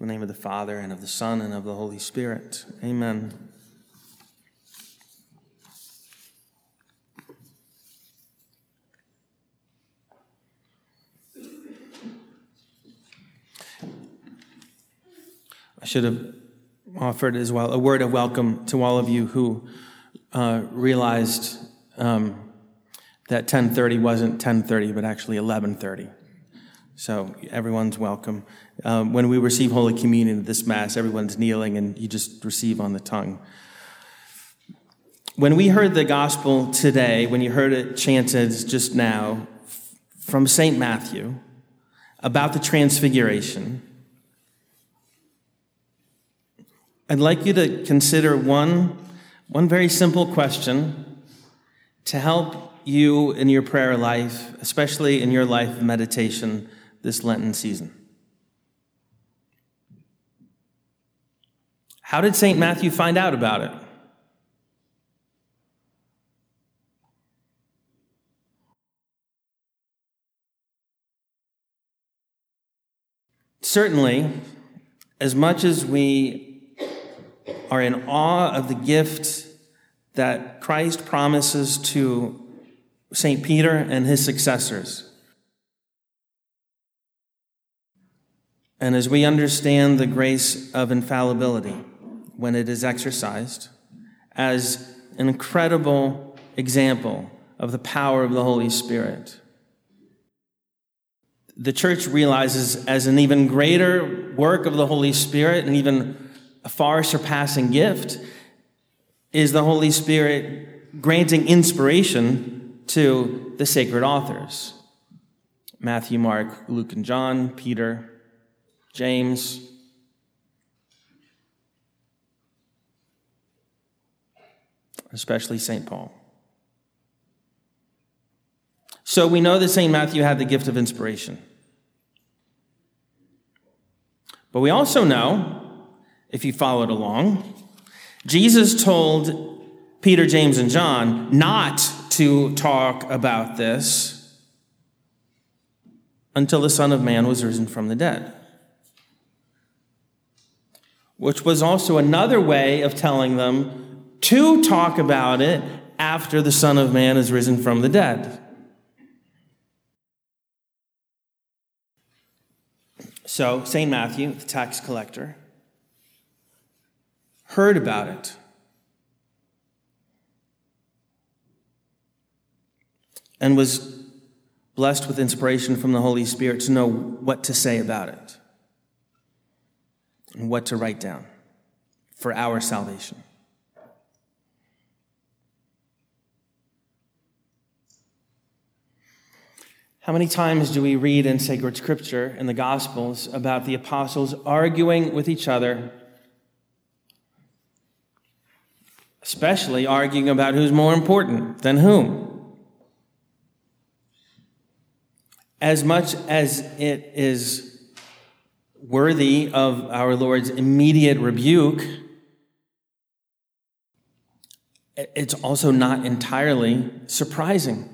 In the name of the Father, and of the Son, and of the Holy Spirit. Amen. I should have offered as well a word of welcome to all of you who uh, realized um, that 10:30 wasn't 10:30, but actually 11:30. So everyone's welcome. Um, when we receive Holy Communion at this Mass, everyone's kneeling and you just receive on the tongue. When we heard the gospel today, when you heard it chanted just now from St. Matthew about the Transfiguration, I'd like you to consider one, one very simple question to help you in your prayer life, especially in your life of meditation this Lenten season. How did St. Matthew find out about it? Certainly, as much as we are in awe of the gift that Christ promises to St. Peter and his successors, And as we understand the grace of infallibility when it is exercised as an incredible example of the power of the Holy Spirit, the church realizes as an even greater work of the Holy Spirit and even a far surpassing gift is the Holy Spirit granting inspiration to the sacred authors. Matthew, Mark, Luke, and John, Peter, James, especially St. Paul. So we know that St. Matthew had the gift of inspiration. But we also know, if you followed along, Jesus told Peter, James, and John not to talk about this until the Son of Man was risen from the dead which was also another way of telling them to talk about it after the Son of Man is risen from the dead. So, St. Matthew, the tax collector, heard about it. And was blessed with inspiration from the Holy Spirit to know what to say about it and what to write down for our salvation. How many times do we read in sacred scripture in the Gospels about the apostles arguing with each other, especially arguing about who's more important than whom? As much as it is worthy of our Lord's immediate rebuke, it's also not entirely surprising.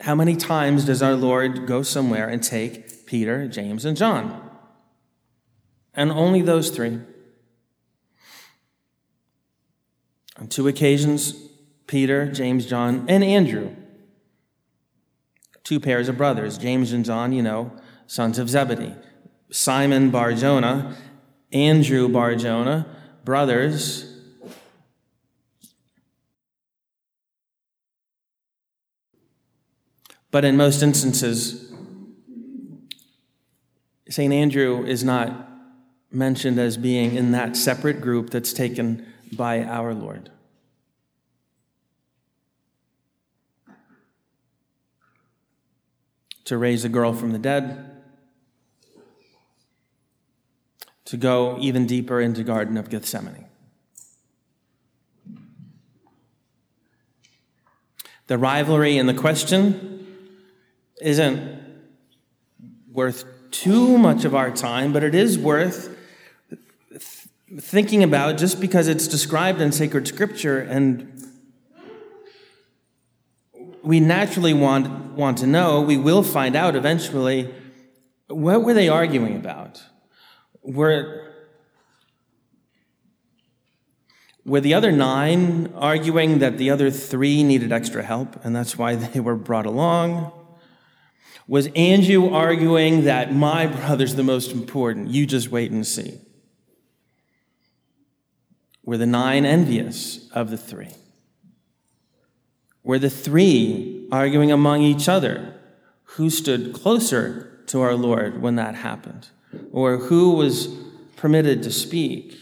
How many times does our Lord go somewhere and take Peter, James, and John? And only those three. On two occasions, Peter, James, John, and Andrew two pairs of brothers, James and John, you know, sons of Zebedee. Simon Bar Jonah, Andrew Bar Jonah, brothers. But in most instances, St. Andrew is not mentioned as being in that separate group that's taken by our Lord. To raise a girl from the dead, to go even deeper into Garden of Gethsemane. The rivalry in the question isn't worth too much of our time, but it is worth thinking about just because it's described in sacred scripture and we naturally want, want to know, we will find out eventually What were they arguing about? Were, were the other nine arguing that the other three needed extra help and that's why they were brought along? Was Andrew arguing that my brother's the most important? You just wait and see. Were the nine envious of the three? Were the three arguing among each other who stood closer to our Lord when that happened? Or who was permitted to speak?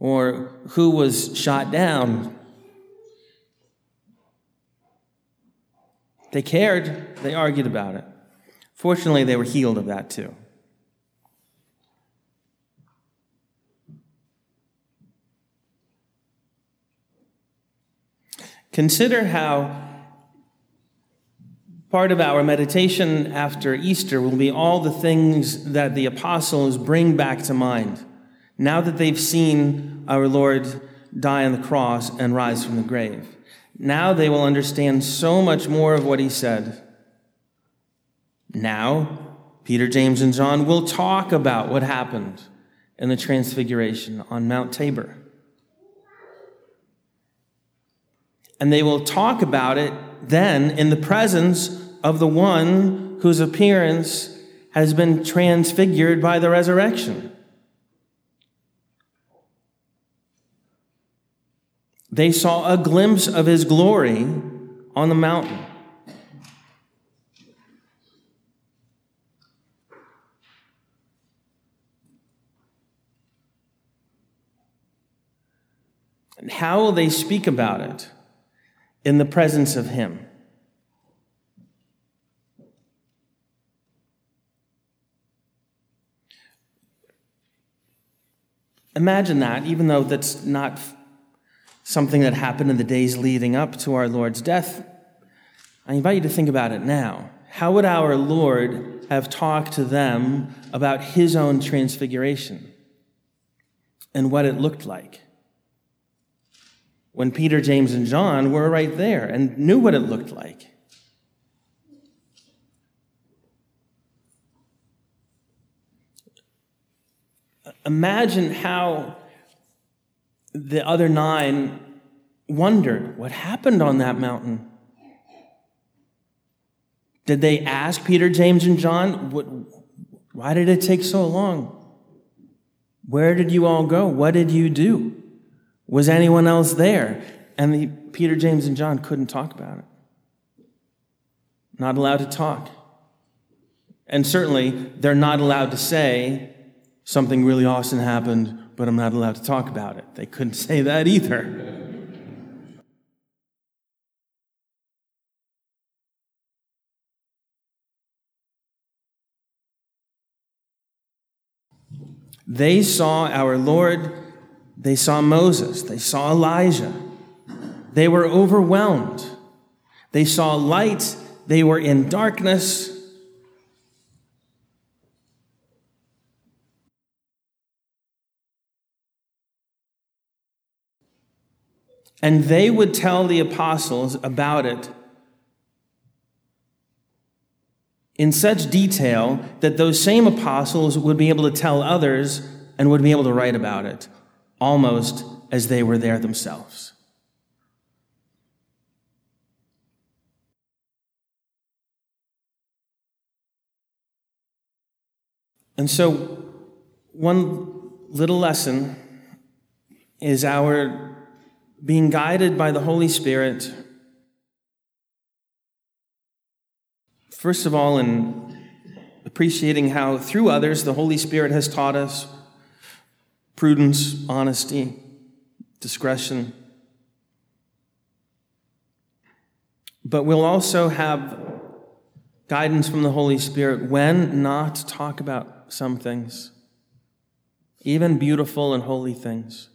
Or who was shot down They cared, they argued about it. Fortunately, they were healed of that too. Consider how part of our meditation after Easter will be all the things that the apostles bring back to mind now that they've seen our Lord die on the cross and rise from the grave. Now they will understand so much more of what he said. Now, Peter, James, and John will talk about what happened in the Transfiguration on Mount Tabor. And they will talk about it then in the presence of the one whose appearance has been transfigured by the resurrection. They saw a glimpse of his glory on the mountain. And how will they speak about it in the presence of him? Imagine that, even though that's not something that happened in the days leading up to our Lord's death. I invite you to think about it now. How would our Lord have talked to them about his own transfiguration and what it looked like? When Peter, James, and John were right there and knew what it looked like. Imagine how the other nine wondered what happened on that mountain. Did they ask Peter, James, and John, what, why did it take so long? Where did you all go? What did you do? Was anyone else there? And the, Peter, James, and John couldn't talk about it. Not allowed to talk. And certainly, they're not allowed to say something really awesome happened but I'm not allowed to talk about it. They couldn't say that either. They saw our Lord, they saw Moses, they saw Elijah. They were overwhelmed. They saw light, they were in darkness. And they would tell the apostles about it in such detail that those same apostles would be able to tell others and would be able to write about it almost as they were there themselves. And so, one little lesson is our being guided by the Holy Spirit, first of all, in appreciating how through others the Holy Spirit has taught us prudence, honesty, discretion. But we'll also have guidance from the Holy Spirit when not to talk about some things, even beautiful and holy things.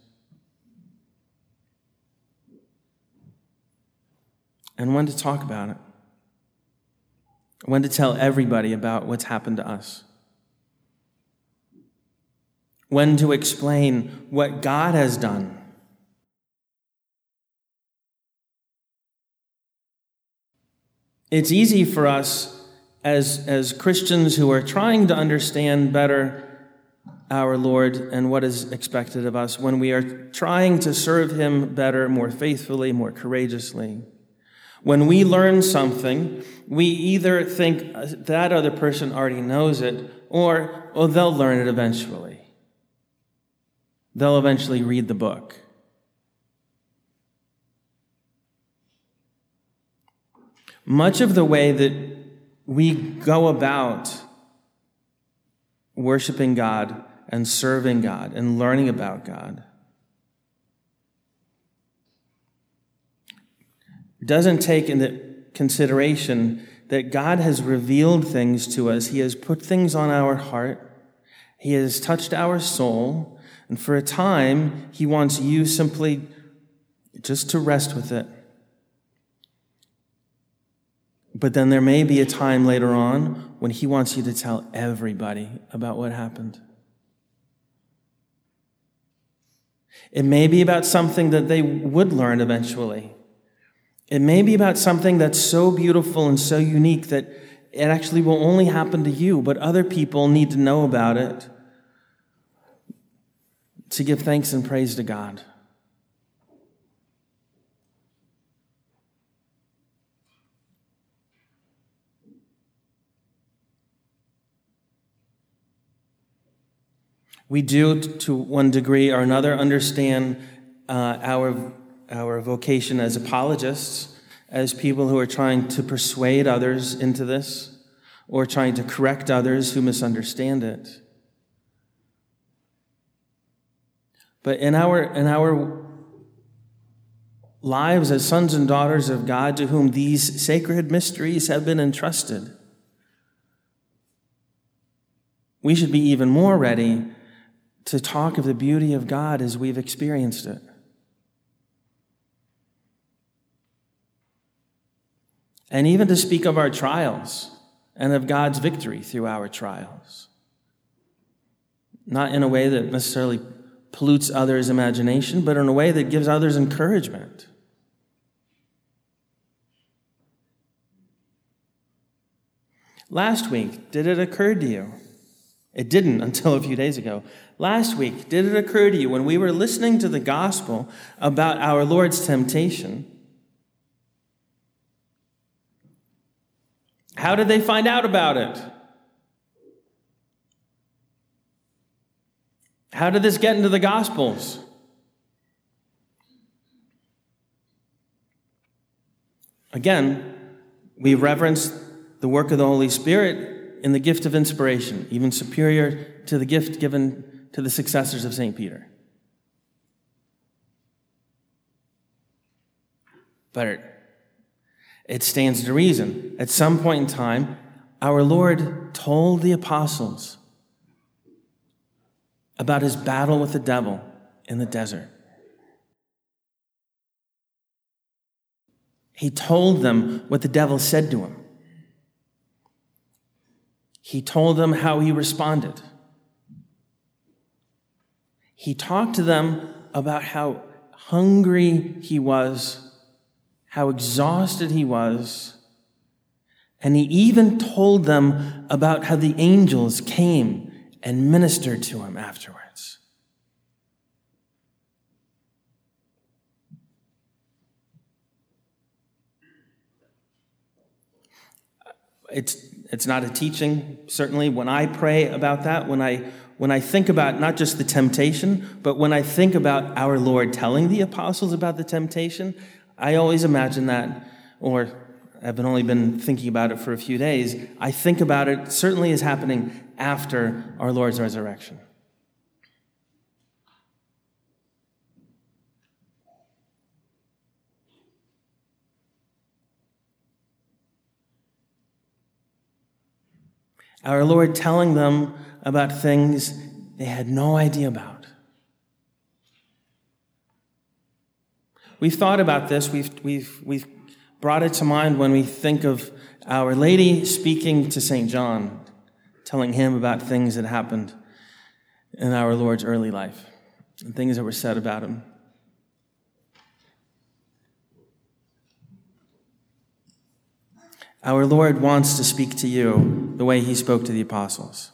and when to talk about it, when to tell everybody about what's happened to us, when to explain what God has done. It's easy for us as, as Christians who are trying to understand better our Lord and what is expected of us, when we are trying to serve Him better, more faithfully, more courageously, when we learn something, we either think uh, that other person already knows it or, oh, they'll learn it eventually. They'll eventually read the book. Much of the way that we go about worshiping God and serving God and learning about God doesn't take into consideration that God has revealed things to us. He has put things on our heart. He has touched our soul. And for a time, He wants you simply just to rest with it. But then there may be a time later on when He wants you to tell everybody about what happened. It may be about something that they would learn eventually. It may be about something that's so beautiful and so unique that it actually will only happen to you, but other people need to know about it to give thanks and praise to God. We do, to one degree or another, understand uh, our our vocation as apologists, as people who are trying to persuade others into this or trying to correct others who misunderstand it. But in our, in our lives as sons and daughters of God to whom these sacred mysteries have been entrusted, we should be even more ready to talk of the beauty of God as we've experienced it. and even to speak of our trials and of God's victory through our trials. Not in a way that necessarily pollutes others' imagination, but in a way that gives others encouragement. Last week, did it occur to you? It didn't until a few days ago. Last week, did it occur to you when we were listening to the gospel about our Lord's temptation? How did they find out about it? How did this get into the Gospels? Again, we reverence the work of the Holy Spirit in the gift of inspiration, even superior to the gift given to the successors of St. Peter. But it stands to reason. At some point in time, our Lord told the apostles about his battle with the devil in the desert. He told them what the devil said to him. He told them how he responded. He talked to them about how hungry he was how exhausted he was. And he even told them about how the angels came and ministered to him afterwards. It's, it's not a teaching, certainly. When I pray about that, when I, when I think about not just the temptation, but when I think about our Lord telling the apostles about the temptation, I always imagine that, or I've only been thinking about it for a few days. I think about it certainly as happening after our Lord's resurrection. Our Lord telling them about things they had no idea about. We've thought about this. We've, we've, we've brought it to mind when we think of Our Lady speaking to St. John, telling him about things that happened in our Lord's early life and things that were said about him. Our Lord wants to speak to you the way he spoke to the apostles.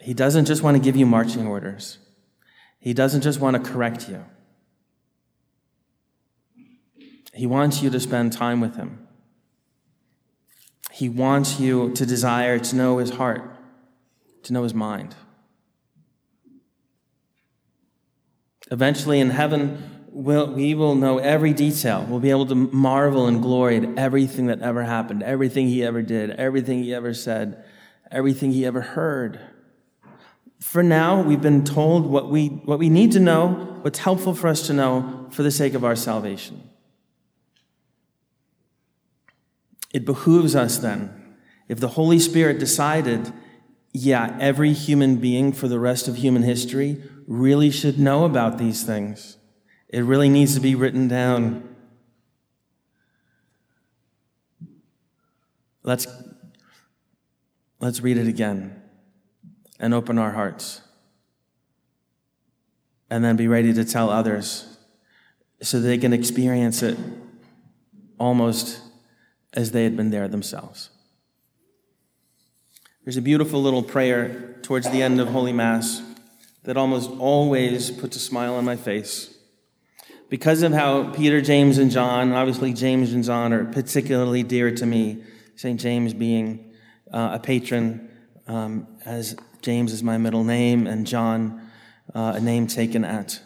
He doesn't just want to give you marching orders. He doesn't just want to correct you. He wants you to spend time with him. He wants you to desire to know his heart, to know his mind. Eventually in heaven, we'll, we will know every detail. We'll be able to marvel and glory at everything that ever happened, everything he ever did, everything he ever said, everything he ever heard. For now, we've been told what we, what we need to know, what's helpful for us to know for the sake of our salvation. It behooves us then, if the Holy Spirit decided, yeah, every human being for the rest of human history really should know about these things it really needs to be written down. Let's, let's read it again and open our hearts. And then be ready to tell others so they can experience it almost as they had been there themselves. There's a beautiful little prayer towards the end of Holy Mass that almost always puts a smile on my face because of how Peter, James, and John, obviously James and John are particularly dear to me, St. James being uh, a patron, um, as James is my middle name, and John, uh, a name taken at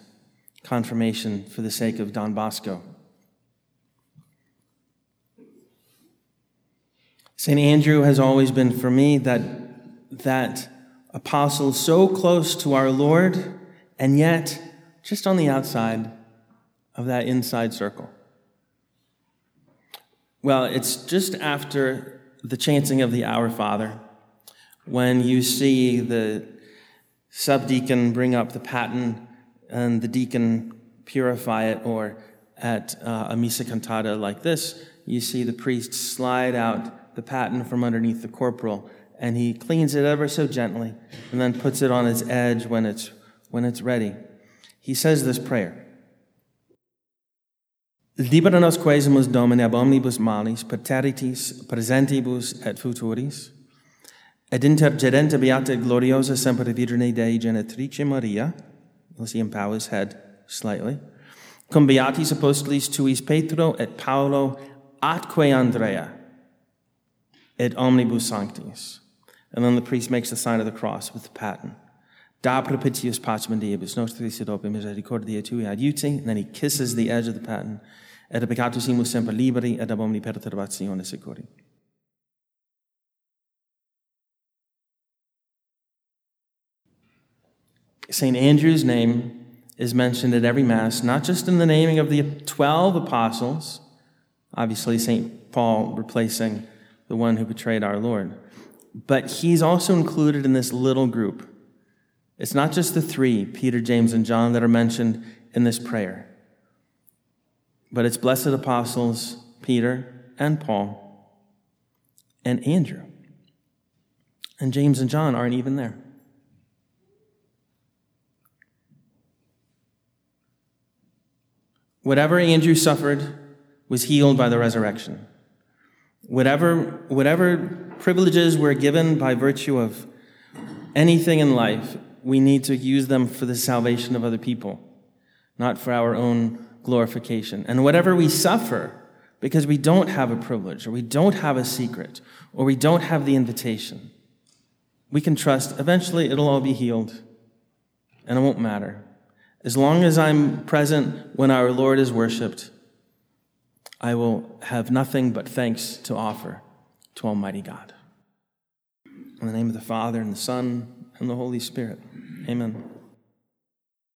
confirmation for the sake of Don Bosco. St. Andrew has always been for me that, that apostle so close to our Lord, and yet just on the outside of that inside circle? Well, it's just after the chanting of the Our Father when you see the subdeacon bring up the paten and the deacon purify it, or at uh, a missa cantata like this, you see the priest slide out the paten from underneath the corporal and he cleans it ever so gently and then puts it on its edge when it's, when it's ready. He says this prayer. Libera nos quaesumus Domine ab omnibus malis, praeteritis, presentibus et futuris, et intercedente beata gloriosa semper Virgine Dei Genitrice Maria, you'll see his head slightly, cum beatis apostolis tuis Petro et Paulo atque Andrea, et omnibus sanctis. And then the priest makes the sign of the cross with the paten. Da propitius pacem diebus nostris et ope misericordiae tui adiuti. And then he kisses the edge of the paten et peccatusimus semper liberi, et ab omni perturbatione securi. St. Andrew's name is mentioned at every Mass, not just in the naming of the 12 apostles, obviously, St. Paul replacing the one who betrayed our Lord, but he's also included in this little group. It's not just the three, Peter, James, and John, that are mentioned in this prayer. But it's blessed apostles Peter and Paul and Andrew. And James and John aren't even there. Whatever Andrew suffered was healed by the resurrection. Whatever, whatever privileges were given by virtue of anything in life, we need to use them for the salvation of other people, not for our own glorification. And whatever we suffer because we don't have a privilege, or we don't have a secret, or we don't have the invitation, we can trust eventually it'll all be healed and it won't matter. As long as I'm present when our Lord is worshiped, I will have nothing but thanks to offer to Almighty God. In the name of the Father, and the Son, and the Holy Spirit. Amen.